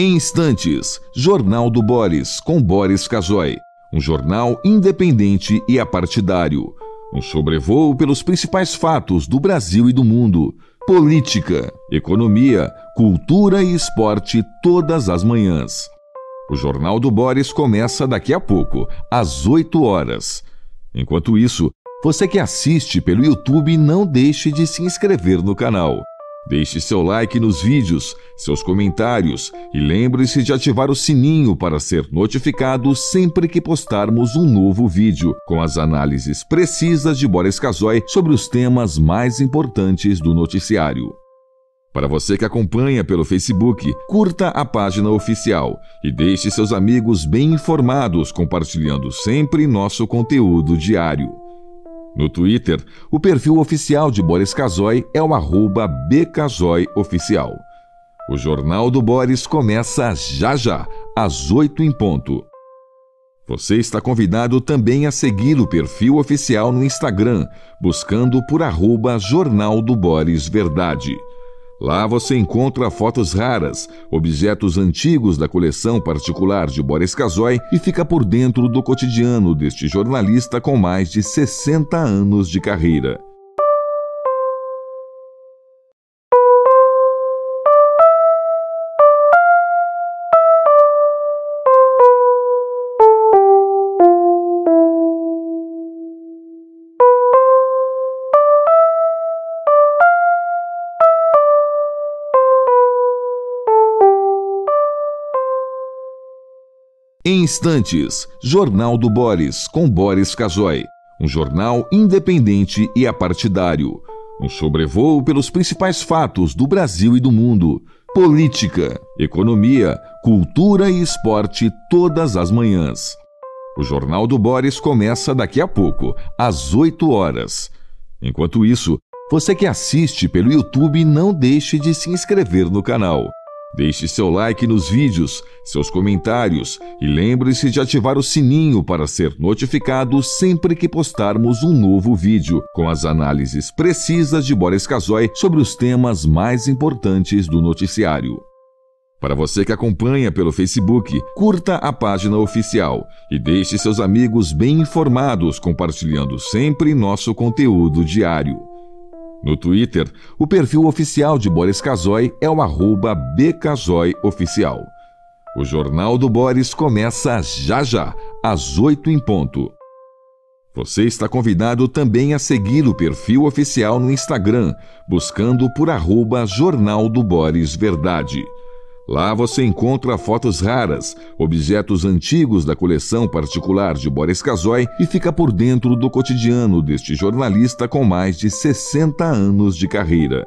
Em instantes, Jornal do Boris, com Boris Casoy. Um jornal independente e apartidário. Um sobrevoo pelos principais fatos do Brasil e do mundo. Política, economia, cultura e esporte todas as manhãs. O Jornal do Boris começa daqui a pouco, às 8 horas. Enquanto isso, você que assiste pelo YouTube, não deixe de se inscrever no canal. Deixe seu like nos vídeos, seus comentários e lembre-se de ativar o sininho para ser notificado sempre que postarmos um novo vídeo com as análises precisas de Boris Casoy sobre os temas mais importantes do noticiário. Para você que acompanha pelo Facebook, curta a página oficial e deixe seus amigos bem informados compartilhando sempre nosso conteúdo diário. No Twitter, o perfil oficial de Boris Casoy é o arroba bcasoyoficial. O Jornal do Boris começa já já, às 8 em ponto. Você está convidado também a seguir o perfil oficial no Instagram, buscando por arroba Jornal do Boris Verdade. Lá você encontra fotos raras, objetos antigos da coleção particular de Boris Casoy e fica por dentro do cotidiano deste jornalista com mais de 60 anos de carreira. Instantes, Jornal do Boris, com Boris Casoy. Um jornal independente e apartidário. Um sobrevoo pelos principais fatos do Brasil e do mundo. Política, economia, cultura e esporte todas as manhãs. O Jornal do Boris começa daqui a pouco, às 8 horas. Enquanto isso, você que assiste pelo YouTube, não deixe de se inscrever no canal. Deixe seu like nos vídeos, seus comentários e lembre-se de ativar o sininho para ser notificado sempre que postarmos um novo vídeo com as análises precisas de Boris Casoy sobre os temas mais importantes do noticiário. Para você que acompanha pelo Facebook, curta a página oficial e deixe seus amigos bem informados compartilhando sempre nosso conteúdo diário. No Twitter, o perfil oficial de Boris Casoy é o arroba bcasoyoficial. O Jornal do Boris começa já já, às 8 em ponto. Você está convidado também a seguir o perfil oficial no Instagram, buscando por arroba Jornal do Boris Verdade. Lá você encontra fotos raras, objetos antigos da coleção particular de Boris Casoy e fica por dentro do cotidiano deste jornalista com mais de 60 anos de carreira.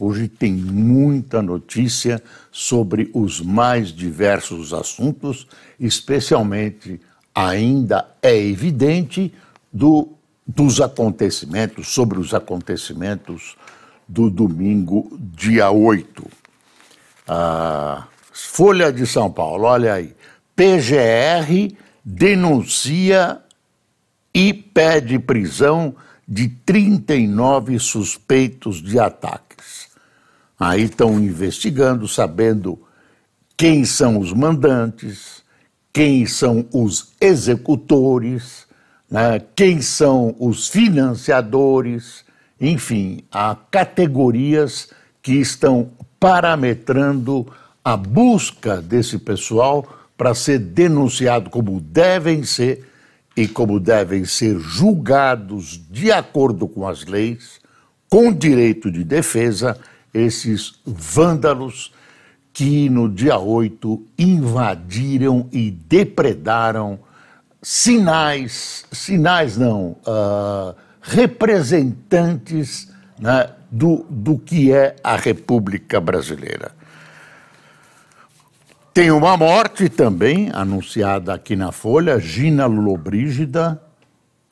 Hoje tem muita notícia sobre os mais diversos assuntos, especialmente ainda é evidente do, dos acontecimentos, sobre os acontecimentos do domingo, dia 8. A Folha de São Paulo, olha aí. PGR denuncia e pede prisão de 39 suspeitos de ataques. Aí estão investigando, sabendo quem são os mandantes, quem são os executores, né, quem são os financiadores, enfim, há categorias que estão parametrando a busca desse pessoal para ser denunciado como devem ser e como devem ser julgados de acordo com as leis, com direito de defesa, esses vândalos que no dia 8 invadiram e depredaram sinais, sinais não, uh, representantes né, do, do que é a República Brasileira. Tem uma morte também anunciada aqui na Folha, Gina Lollobrigida.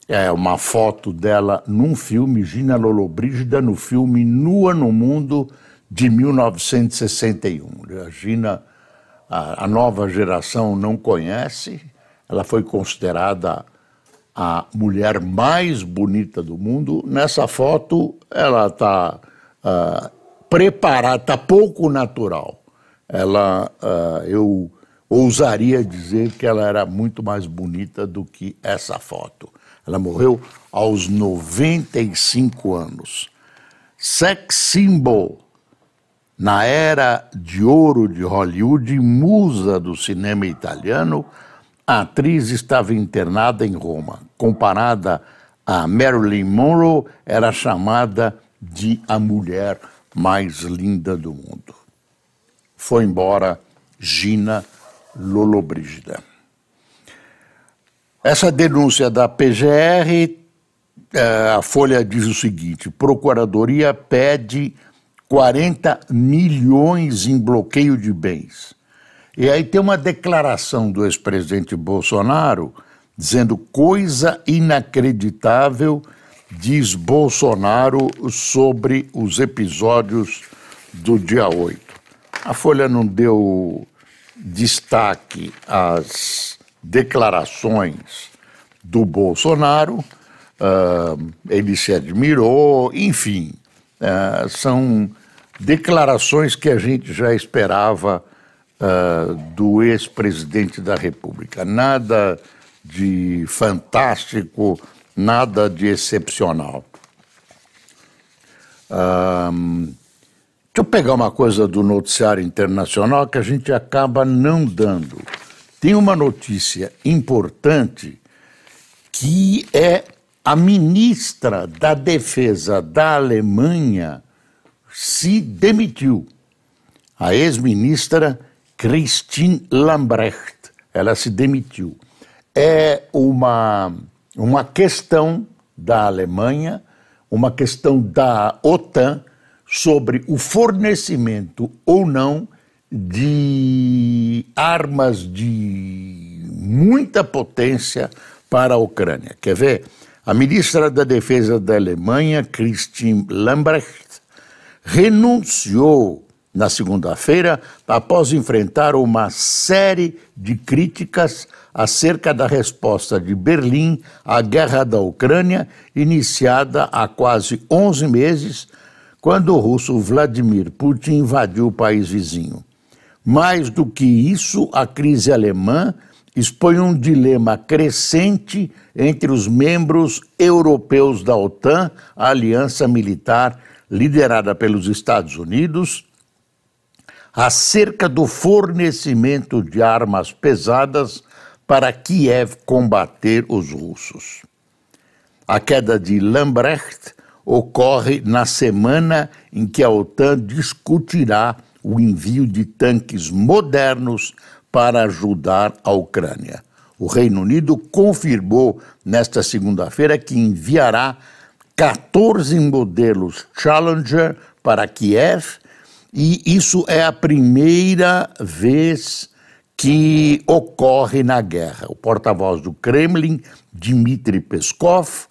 É uma foto dela num filme, Gina Lollobrigida, no filme Nua no Mundo de 1961. A Gina, a, a nova geração não conhece, ela foi considerada a mulher mais bonita do mundo. Nessa foto, ela está uh, ah, preparada, está pouco natural ela, uh, eu ousaria dizer que ela era muito mais bonita do que essa foto. Ela morreu aos 95 anos. Sex symbol na era de ouro de Hollywood, musa do cinema italiano, a atriz estava internada em Roma. Comparada a Marilyn Monroe, era chamada de a mulher mais linda do mundo foi embora Gina Lollobrigida. Essa denúncia da PGR, é, a Folha diz o seguinte: Procuradoria pede 40 milhões em bloqueio de bens. E aí tem uma declaração do ex-presidente Bolsonaro dizendo coisa inacreditável, diz Bolsonaro sobre os episódios do dia 8. A Folha não deu destaque às declarações do Bolsonaro, uh, ele se admirou, enfim, uh, são declarações que a gente já esperava uh, do ex-presidente da República. Nada de fantástico, nada de excepcional. Uh, Deixa eu pegar uma coisa do noticiário internacional que a gente acaba não dando. Tem uma notícia importante que é a ministra da Defesa da Alemanha se demitiu. A ex-ministra Christine Lambrecht, ela se demitiu. É uma, uma questão da Alemanha, uma questão da OTAN sobre o fornecimento ou não de armas de muita potência para a Ucrânia. Quer ver? A ministra da Defesa da Alemanha, Christine Lambrecht, renunciou na segunda-feira após enfrentar uma série de críticas acerca da resposta de Berlim à guerra da Ucrânia, iniciada há quase 11 meses quando o russo Vladimir Putin invadiu o país vizinho. Mais do que isso, a crise alemã expõe um dilema crescente entre os membros europeus da OTAN, a aliança militar liderada pelos Estados Unidos, acerca do fornecimento de armas pesadas para Kiev combater os russos. A queda de Lambrecht ocorre na semana em que a OTAN discutirá o envio de tanques modernos para ajudar a Ucrânia. O Reino Unido confirmou nesta segunda-feira que enviará 14 modelos Challenger para Kiev, e isso é a primeira vez que ocorre na guerra. O porta-voz do Kremlin, Dmitry Peskov,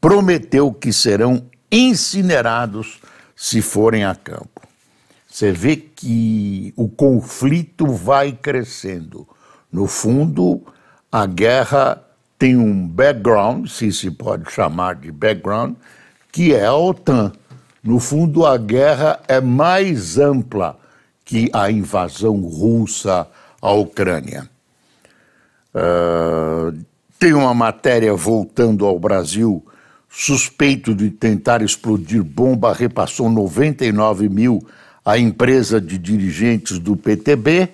prometeu que serão incinerados se forem a campo. Você vê que o conflito vai crescendo No fundo, a guerra tem um background, se se pode chamar de background, que é a OTAN. No fundo, a guerra é mais ampla que a invasão russa à Ucrânia. Uh, tem uma matéria voltando ao Brasil, suspeito de tentar explodir bomba, repassou 99 mil à empresa de dirigentes do PTB.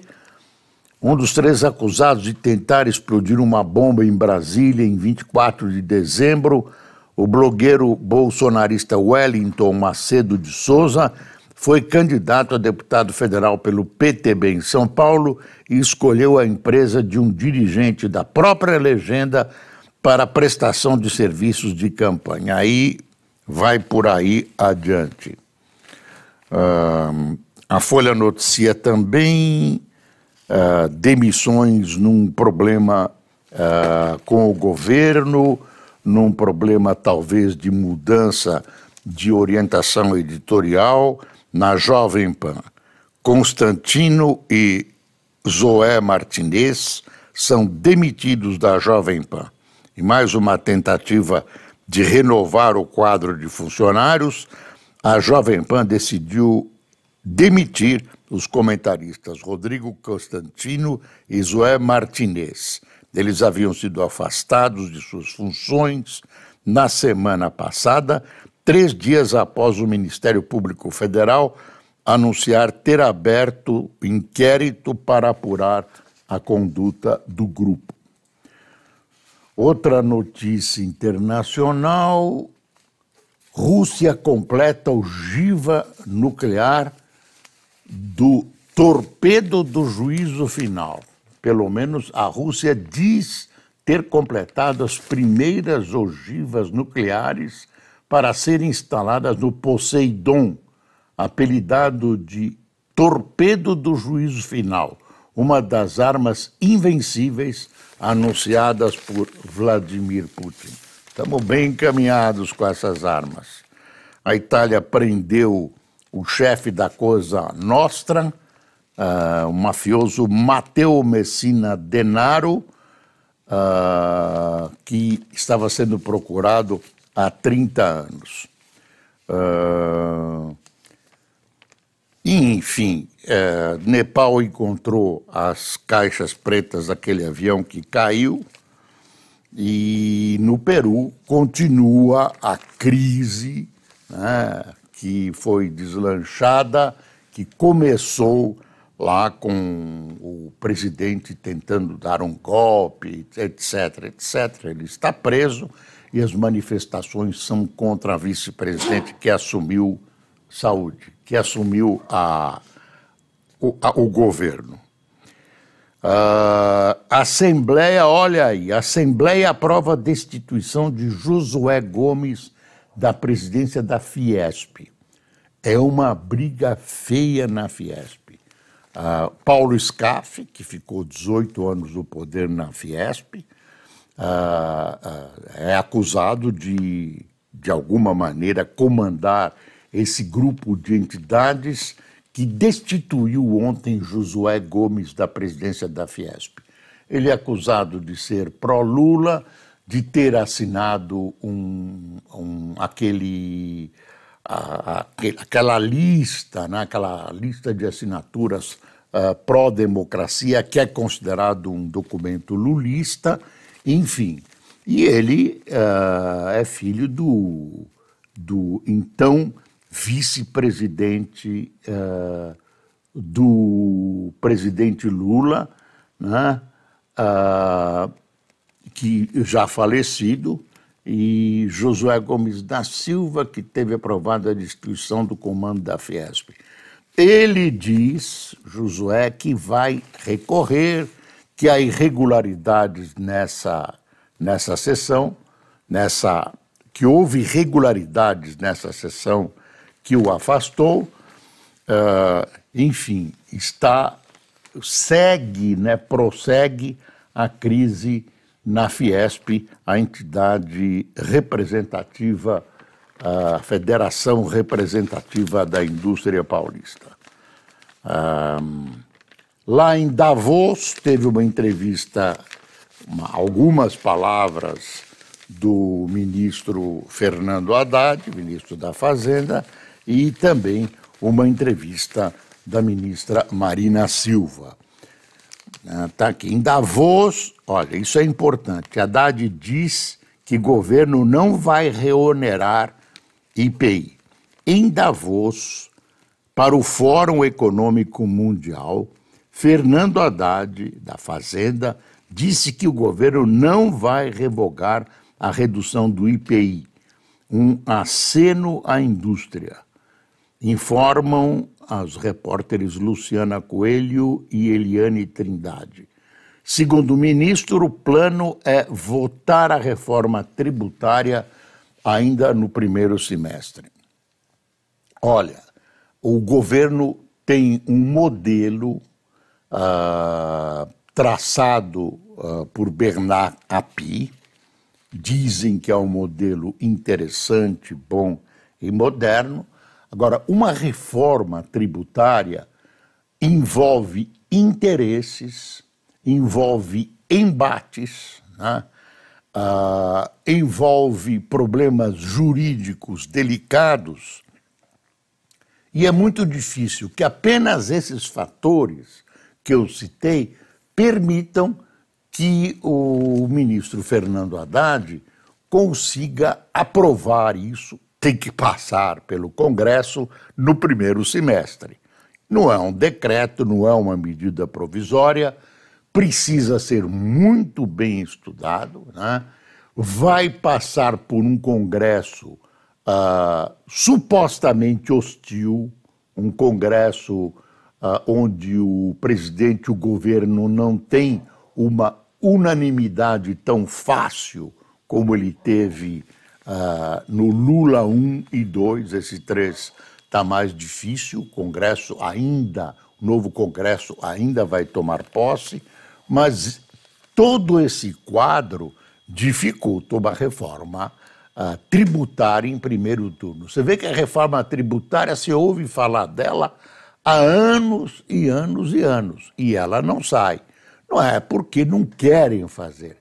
Um dos três acusados de tentar explodir uma bomba em Brasília em 24 de dezembro, o blogueiro bolsonarista Wellington Macedo de Souza, foi candidato a deputado federal pelo PTB em São Paulo e escolheu a empresa de um dirigente da própria legenda para prestação de serviços de campanha. Aí vai por aí adiante. Uh, a Folha noticia também uh, demissões num problema uh, com o governo, num problema talvez de mudança de orientação editorial na Jovem Pan. Constantino e Zoé Martinez são demitidos da Jovem Pan. E mais uma tentativa de renovar o quadro de funcionários, a Jovem Pan decidiu demitir os comentaristas Rodrigo Constantino e Zoé Martinez. Eles haviam sido afastados de suas funções na semana passada três dias após o Ministério Público Federal anunciar ter aberto inquérito para apurar a conduta do grupo. Outra notícia internacional: Rússia completa ogiva nuclear do torpedo do juízo final. Pelo menos a Rússia diz ter completado as primeiras ogivas nucleares para serem instaladas no Poseidon, apelidado de torpedo do juízo final, uma das armas invencíveis anunciadas por Vladimir Putin. Estamos bem encaminhados com essas armas. A Itália prendeu o chefe da Cosa Nostra, uh, o mafioso Matteo Messina Denaro, uh, que estava sendo procurado há 30 anos. Uh, enfim, uh, Nepal encontrou as caixas pretas daquele avião que caiu e no Peru continua a crise né, que foi deslanchada, que começou lá com o presidente tentando dar um golpe, etc, etc. Ele está preso e as manifestações são contra a vice-presidente que assumiu saúde, que assumiu a, o, a, o governo. Uh, Assembleia, olha aí, Assembleia aprova a destituição de Josué Gomes da presidência da Fiesp. É uma briga feia na Fiesp. Uh, Paulo Scaff, que ficou 18 anos no poder na Fiesp, ah, é acusado de, de alguma maneira, comandar esse grupo de entidades que destituiu ontem Josué Gomes da presidência da Fiesp. Ele é acusado de ser pró-Lula, de ter assinado um, um, aquele, a, a, aquela lista, né, aquela lista de assinaturas uh, pró-democracia, que é considerado um documento lulista, enfim, e ele uh, é filho do, do então vice-presidente uh, do presidente Lula, né, uh, que já falecido, e Josué Gomes da Silva, que teve aprovada a destituição do comando da Fiesp. Ele diz, Josué, que vai recorrer que há irregularidades nessa, nessa sessão, nessa, que houve irregularidades nessa sessão que o afastou, uh, enfim, está segue, né, prossegue a crise na Fiesp, a entidade representativa, a Federação Representativa da Indústria Paulista. Uh, Lá em Davos, teve uma entrevista, uma, algumas palavras do ministro Fernando Haddad, ministro da Fazenda, e também uma entrevista da ministra Marina Silva. Está aqui. Em Davos, olha, isso é importante. Haddad diz que governo não vai reonerar IPI. Em Davos, para o Fórum Econômico Mundial, Fernando Haddad, da Fazenda, disse que o governo não vai revogar a redução do IPI, um aceno à indústria. Informam as repórteres Luciana Coelho e Eliane Trindade. Segundo o ministro, o plano é votar a reforma tributária ainda no primeiro semestre. Olha, o governo tem um modelo uh, traçado uh, por Bernard Api, dizem que é um modelo interessante, bom e moderno. Agora, uma reforma tributária envolve interesses, envolve embates, né? uh, envolve problemas jurídicos delicados e é muito difícil que apenas esses fatores que eu citei permitam que o ministro Fernando Haddad consiga aprovar isso, tem que passar pelo Congresso no primeiro semestre. Não é um decreto, não é uma medida provisória, precisa ser muito bem estudado, né? vai passar por um Congresso uh, supostamente hostil, um Congresso uh, onde o presidente o governo não têm uma unanimidade tão fácil como ele teve uh, no Lula 1 e 2, esse 3 está mais difícil, o Congresso ainda, o novo Congresso ainda vai tomar posse, mas todo esse quadro dificulta uma reforma uh, tributária em primeiro turno. Você vê que a reforma tributária se ouve falar dela há anos e anos e anos, e ela não sai. Não é porque não querem fazer,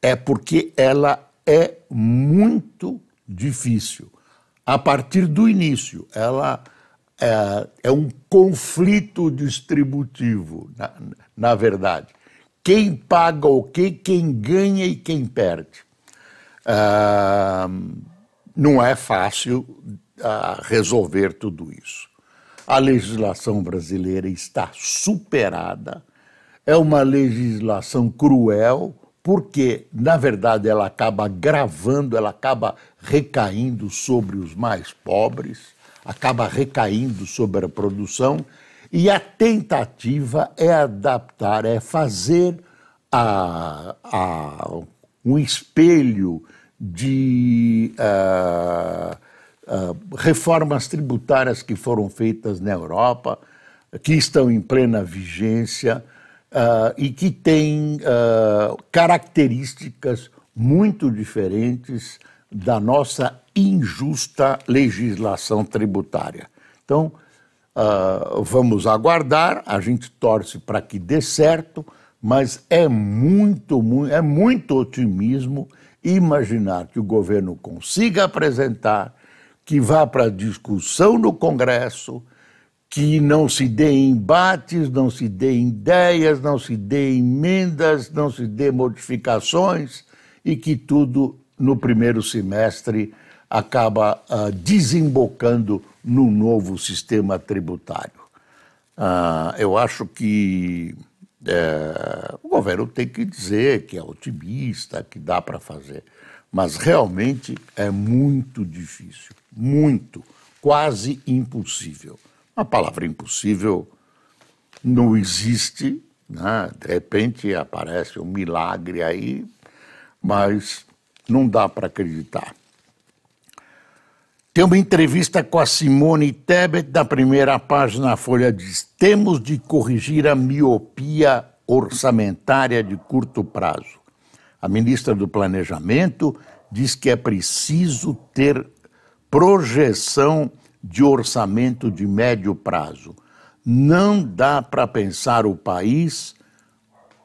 é porque ela é muito difícil. A partir do início, ela é, é um conflito distributivo, na, na verdade. Quem paga o quê, quem ganha e quem perde. Uh, não é fácil uh, resolver tudo isso. A legislação brasileira está superada, é uma legislação cruel, porque, na verdade, ela acaba gravando, ela acaba recaindo sobre os mais pobres, acaba recaindo sobre a produção, e a tentativa é adaptar, é fazer a, a, um espelho de uh, uh, reformas tributárias que foram feitas na Europa, que estão em plena vigência uh, e que têm características muito diferentes da nossa injusta legislação tributária. Então, vamos aguardar, a gente torce para que dê certo, mas é muito, muito, é muito otimismo imaginar que o governo consiga apresentar, que vá para discussão no Congresso, que não se dê embates, não se dê ideias, não se dê emendas, não se dê modificações e que tudo no primeiro semestre acaba uh, desembocando no novo sistema tributário. Uh, eu acho que é, o governo tem que dizer que é otimista, que dá para fazer. Mas realmente é muito difícil, muito, quase impossível. A palavra impossível não existe, né? de repente aparece um milagre aí, mas não dá para acreditar. Tem uma entrevista com a Simone Tebet, na primeira página da Folha diz: temos de corrigir a miopia orçamentária de curto prazo. A ministra do Planejamento diz que é preciso ter projeção de orçamento de médio prazo. não dá para pensar o país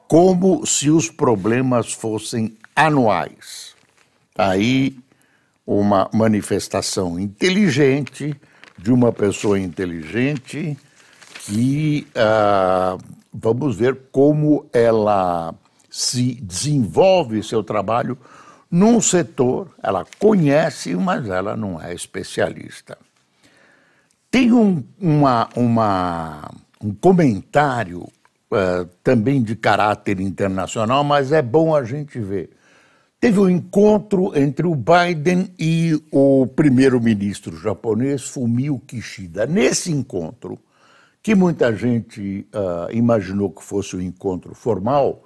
como se os problemas fossem anuais. Aí, uma manifestação inteligente de uma pessoa inteligente que uh, vamos ver como ela se desenvolve seu trabalho num setor, ela conhece, mas ela não é especialista. Tem um, uma, uma, um comentário uh, também de caráter internacional, mas é bom a gente ver. Teve um encontro entre o Biden e o primeiro-ministro japonês Fumio Kishida. Nesse encontro, que muita gente uh, imaginou que fosse um encontro formal,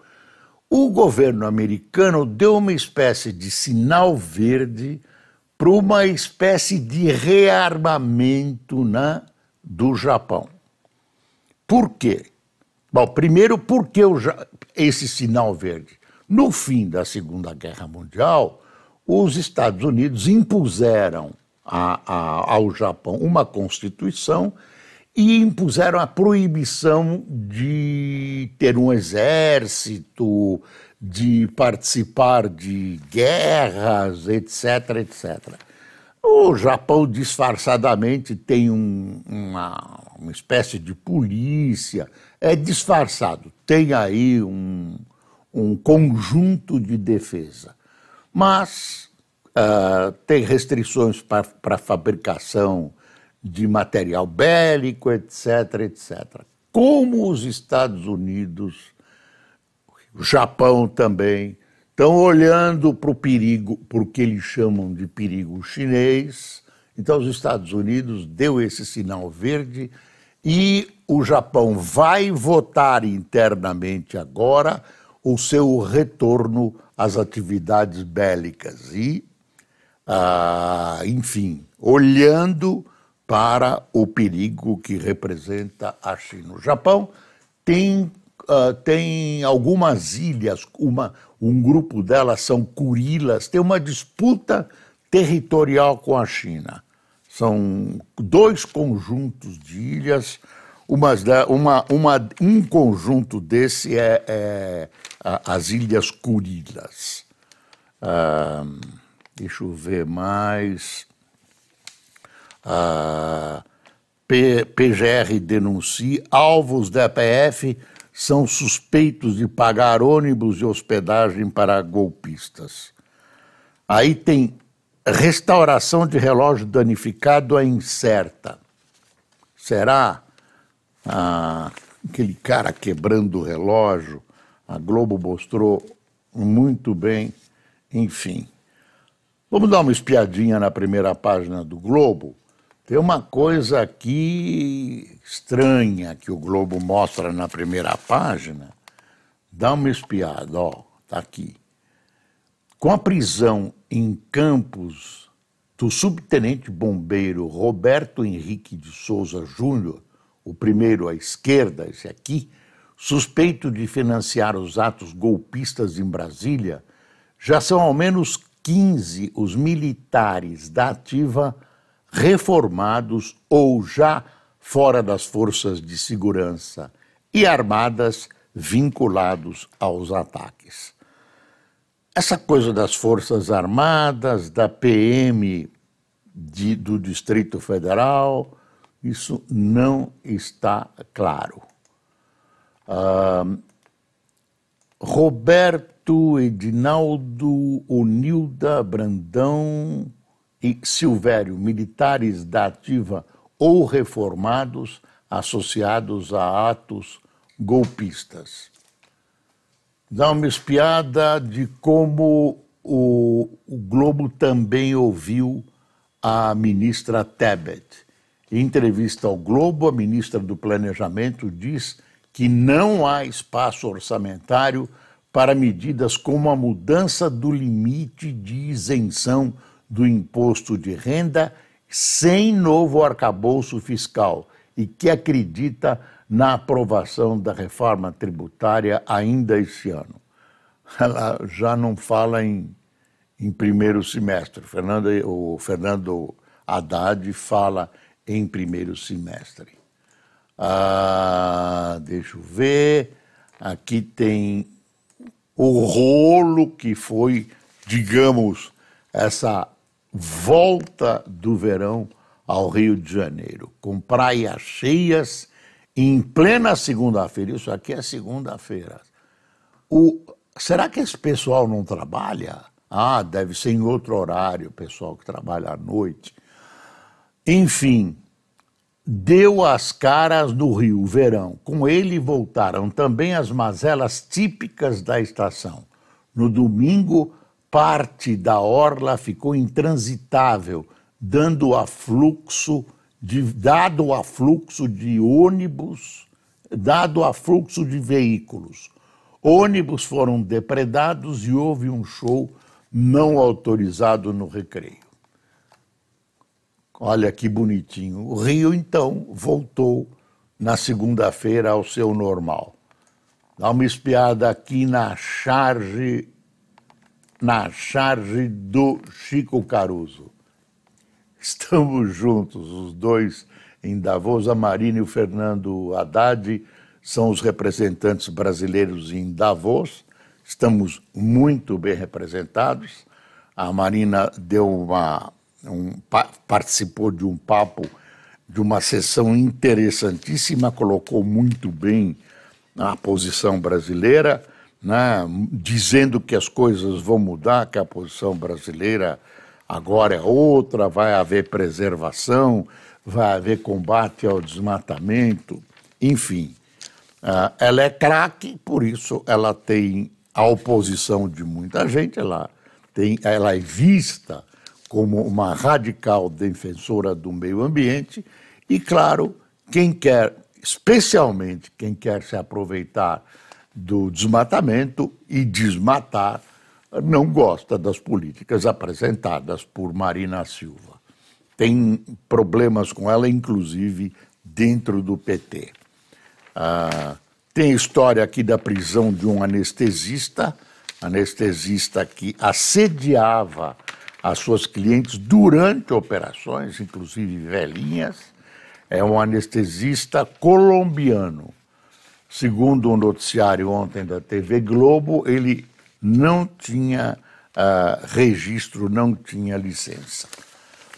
o governo americano deu uma espécie de sinal verde para uma espécie de rearmamento né, do Japão. Por quê? Bom, primeiro, porque esse sinal verde? No fim da Segunda Guerra Mundial, os Estados Unidos impuseram a, a, ao Japão uma constituição e impuseram a proibição de ter um exército, de participar de guerras, etc, etc. O Japão disfarçadamente tem um, uma, uma espécie de polícia, é disfarçado, tem aí um, um conjunto de defesa. Mas uh, tem restrições para a fabricação de material bélico, etc., etc. Como os Estados Unidos, Japão também, estão olhando para o perigo, para o que eles chamam de perigo chinês. Então, os Estados Unidos deu esse sinal verde e o Japão vai votar internamente agora o seu retorno às atividades bélicas e, ah, enfim, olhando para o perigo que representa a China. O Japão tem, uh, tem algumas ilhas, uma, um grupo delas são Kurilas, tem uma disputa territorial com a China. São dois conjuntos de ilhas, uma, uma, uma um conjunto desse é, é as Ilhas Kurilas. Ah, deixa eu ver mais. A PGR denuncia, alvos da PF são suspeitos de pagar ônibus e hospedagem para golpistas. Aí tem restauração de relógio danificado é incerta. Será ah, aquele cara quebrando o relógio? A Globo mostrou muito bem, enfim. Vamos dar uma espiadinha na primeira página do Globo tem uma coisa aqui estranha que o Globo mostra na primeira página. Dá uma espiada, ó, tá aqui. Com a prisão em Campos do subtenente bombeiro Roberto Henrique de Souza Júnior, o primeiro à esquerda, esse aqui, suspeito de financiar os atos golpistas em Brasília, já são ao menos 15 os militares da ativa reformados ou já fora das forças de segurança e armadas vinculados aos ataques. Essa coisa das Forças Armadas, da PM de, do Distrito Federal, isso não está claro. Roberto Edinaldo Onilda Brandão e Silvério, militares da ativa ou reformados associados a atos golpistas. Dá uma espiada de como o, o Globo também ouviu a ministra Tebet. Em entrevista ao Globo, a ministra do Planejamento diz que não há espaço orçamentário para medidas como a mudança do limite de isenção do imposto de renda sem novo arcabouço fiscal e que acredita na aprovação da reforma tributária ainda este ano. Ela já não fala em, em primeiro semestre. Fernando, o Fernando Haddad fala em primeiro semestre. Ah, deixa eu ver. Aqui tem o rolo que foi, digamos, essa volta do verão ao Rio de Janeiro, com praias cheias em plena segunda-feira. Isso aqui é segunda-feira. será que esse pessoal não trabalha? Ah, deve ser em outro horário, o pessoal que trabalha à noite. Enfim, deu as caras do Rio, verão. Com ele voltaram também as mazelas típicas da estação. No domingo, parte da orla ficou intransitável, dando afluxo de, dado o afluxo de ônibus, dado o afluxo de veículos. Ônibus foram depredados e houve um show não autorizado no recreio. Olha que bonitinho. O Rio, então, voltou na segunda-feira ao seu normal. Dá uma espiada aqui na charge, na charge do Chico Caruso. Estamos juntos, os dois em Davos. A Marina e o Fernando Haddad são os representantes brasileiros em Davos. Estamos muito bem representados. A Marina deu uma um, participou de um papo, de uma sessão interessantíssima, colocou muito bem a posição brasileira, né, dizendo que as coisas vão mudar, que a posição brasileira agora é outra, vai haver preservação, vai haver combate ao desmatamento, enfim. Uh, ela é craque, por isso ela tem a oposição de muita gente, ela, tem, ela é vista como uma radical defensora do meio ambiente e, claro, quem quer, especialmente quem quer se aproveitar do desmatamento e desmatar, não gosta das políticas apresentadas por Marina Silva. Tem problemas com ela, inclusive dentro do PT. Ah, tem história aqui da prisão de um anestesista, anestesista que assediava as suas clientes durante operações, inclusive velhinhas. É um anestesista colombiano. Segundo um noticiário ontem da TV Globo, ele não tinha uh, registro, não tinha licença.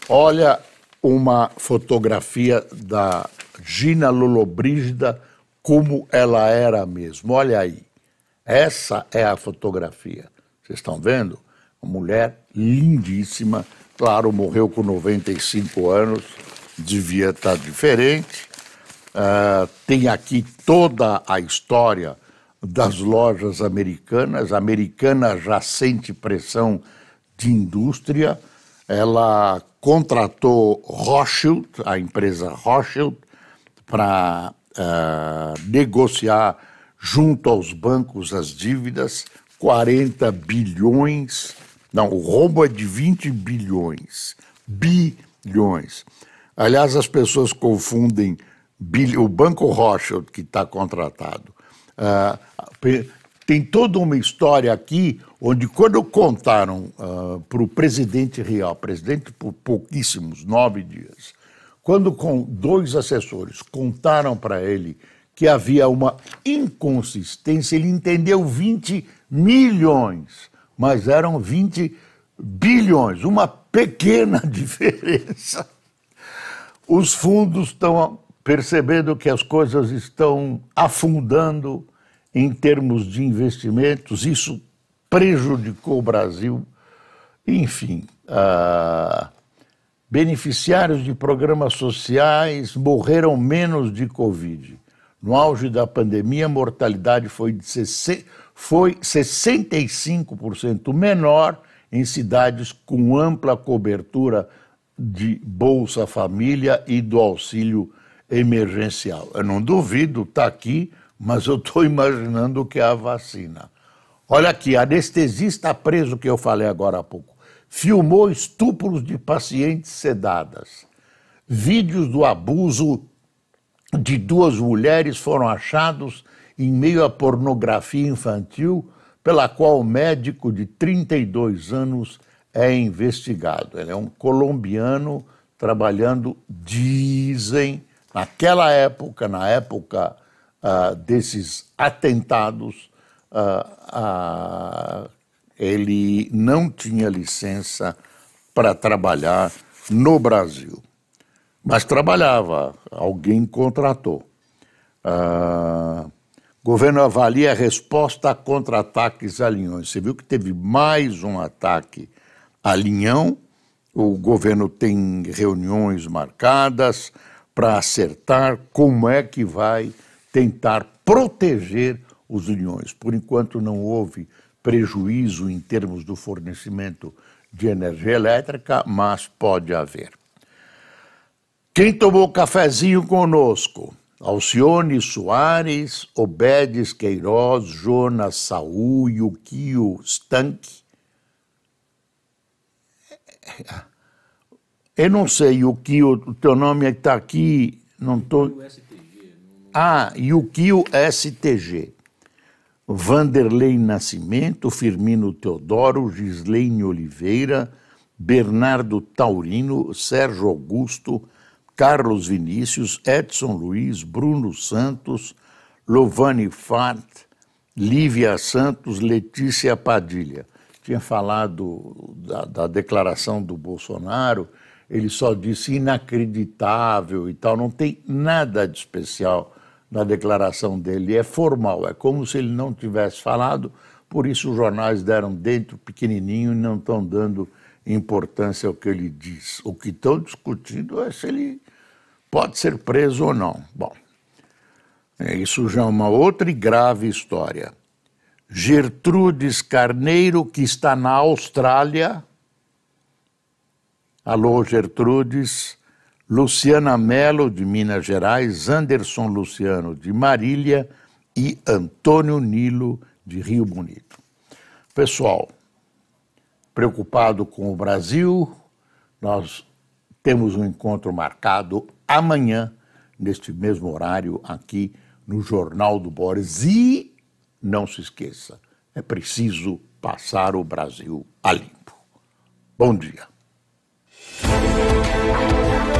Olha uma fotografia da Gina Lollobrigida como ela era mesmo. Olha aí. Essa é a fotografia. Vocês estão vendo? Uma mulher lindíssima. Claro, morreu com 95 anos, devia estar diferente. Uh, tem aqui toda a história das lojas americanas. A americana já sente pressão de indústria. Ela contratou Rothschild, a empresa Rothschild, para uh, negociar junto aos bancos as dívidas, 40 bilhões não, o rombo é de 20 bilhões. Bilhões. Aliás, as pessoas confundem o Banco Rothschild, que está contratado. Uh, tem toda uma história aqui onde, quando contaram uh, para o presidente real, presidente por pouquíssimos, nove dias, quando com dois assessores contaram para ele que havia uma inconsistência, ele entendeu 20 milhões mas eram 20 bilhões, uma pequena diferença. Os fundos estão percebendo que as coisas estão afundando em termos de investimentos, isso prejudicou o Brasil. Enfim, uh, beneficiários de programas sociais morreram menos de Covid. No auge da pandemia, a mortalidade foi de 60 foi 65% menor em cidades com ampla cobertura de Bolsa Família e do auxílio emergencial. Eu não duvido, está aqui, mas eu estou imaginando que é a vacina. Olha aqui, anestesista preso que eu falei agora há pouco, filmou estupros de pacientes sedadas. Vídeos do abuso de duas mulheres foram achados em meio à pornografia infantil, pela qual o médico de 32 anos é investigado. Ele é um colombiano trabalhando, dizem, Naquela época, na época uh, desses atentados, uh, uh, ele não tinha licença para trabalhar no Brasil. Mas trabalhava, alguém contratou. Uh, governo avalia a resposta a contra-ataques a Linhões. Você viu que teve mais um ataque a Linhão. O governo tem reuniões marcadas para acertar como é que vai tentar proteger os Linhões. Por enquanto não houve prejuízo em termos do fornecimento de energia elétrica, mas pode haver. Quem tomou cafezinho conosco? Alcione Soares, Obedes Queiroz, Jonas Saúl, Yukio Stank. Eu não sei, Yukio, o teu nome está aqui, não estou... Tô... Ah, Yukio STG. Vanderlei Nascimento, Firmino Teodoro, Gislaine Oliveira, Bernardo Taurino, Sérgio Augusto, Carlos Vinícius, Edson Luiz, Bruno Santos, Lovane Fart, Lívia Santos, Letícia Padilha. Tinha falado da, da, declaração do Bolsonaro, ele só disse inacreditável e tal, não tem nada de especial na declaração dele, é formal, é como se ele não tivesse falado, por isso os jornais deram dentro pequenininho e não estão dando importância ao que ele diz. O que estão discutindo é se ele pode ser preso ou não. Bom, é, isso já é uma outra e grave história. Gertrudes Carneiro, que está na Austrália. Alô, Gertrudes. Luciana Melo, de Minas Gerais. Anderson Luciano, de Marília. E Antônio Nilo, de Rio Bonito. Pessoal, preocupado com o Brasil, nós temos um encontro marcado amanhã, neste mesmo horário, aqui no Jornal do Boris. E não se esqueça, é preciso passar o Brasil a limpo. Bom dia. Thank you.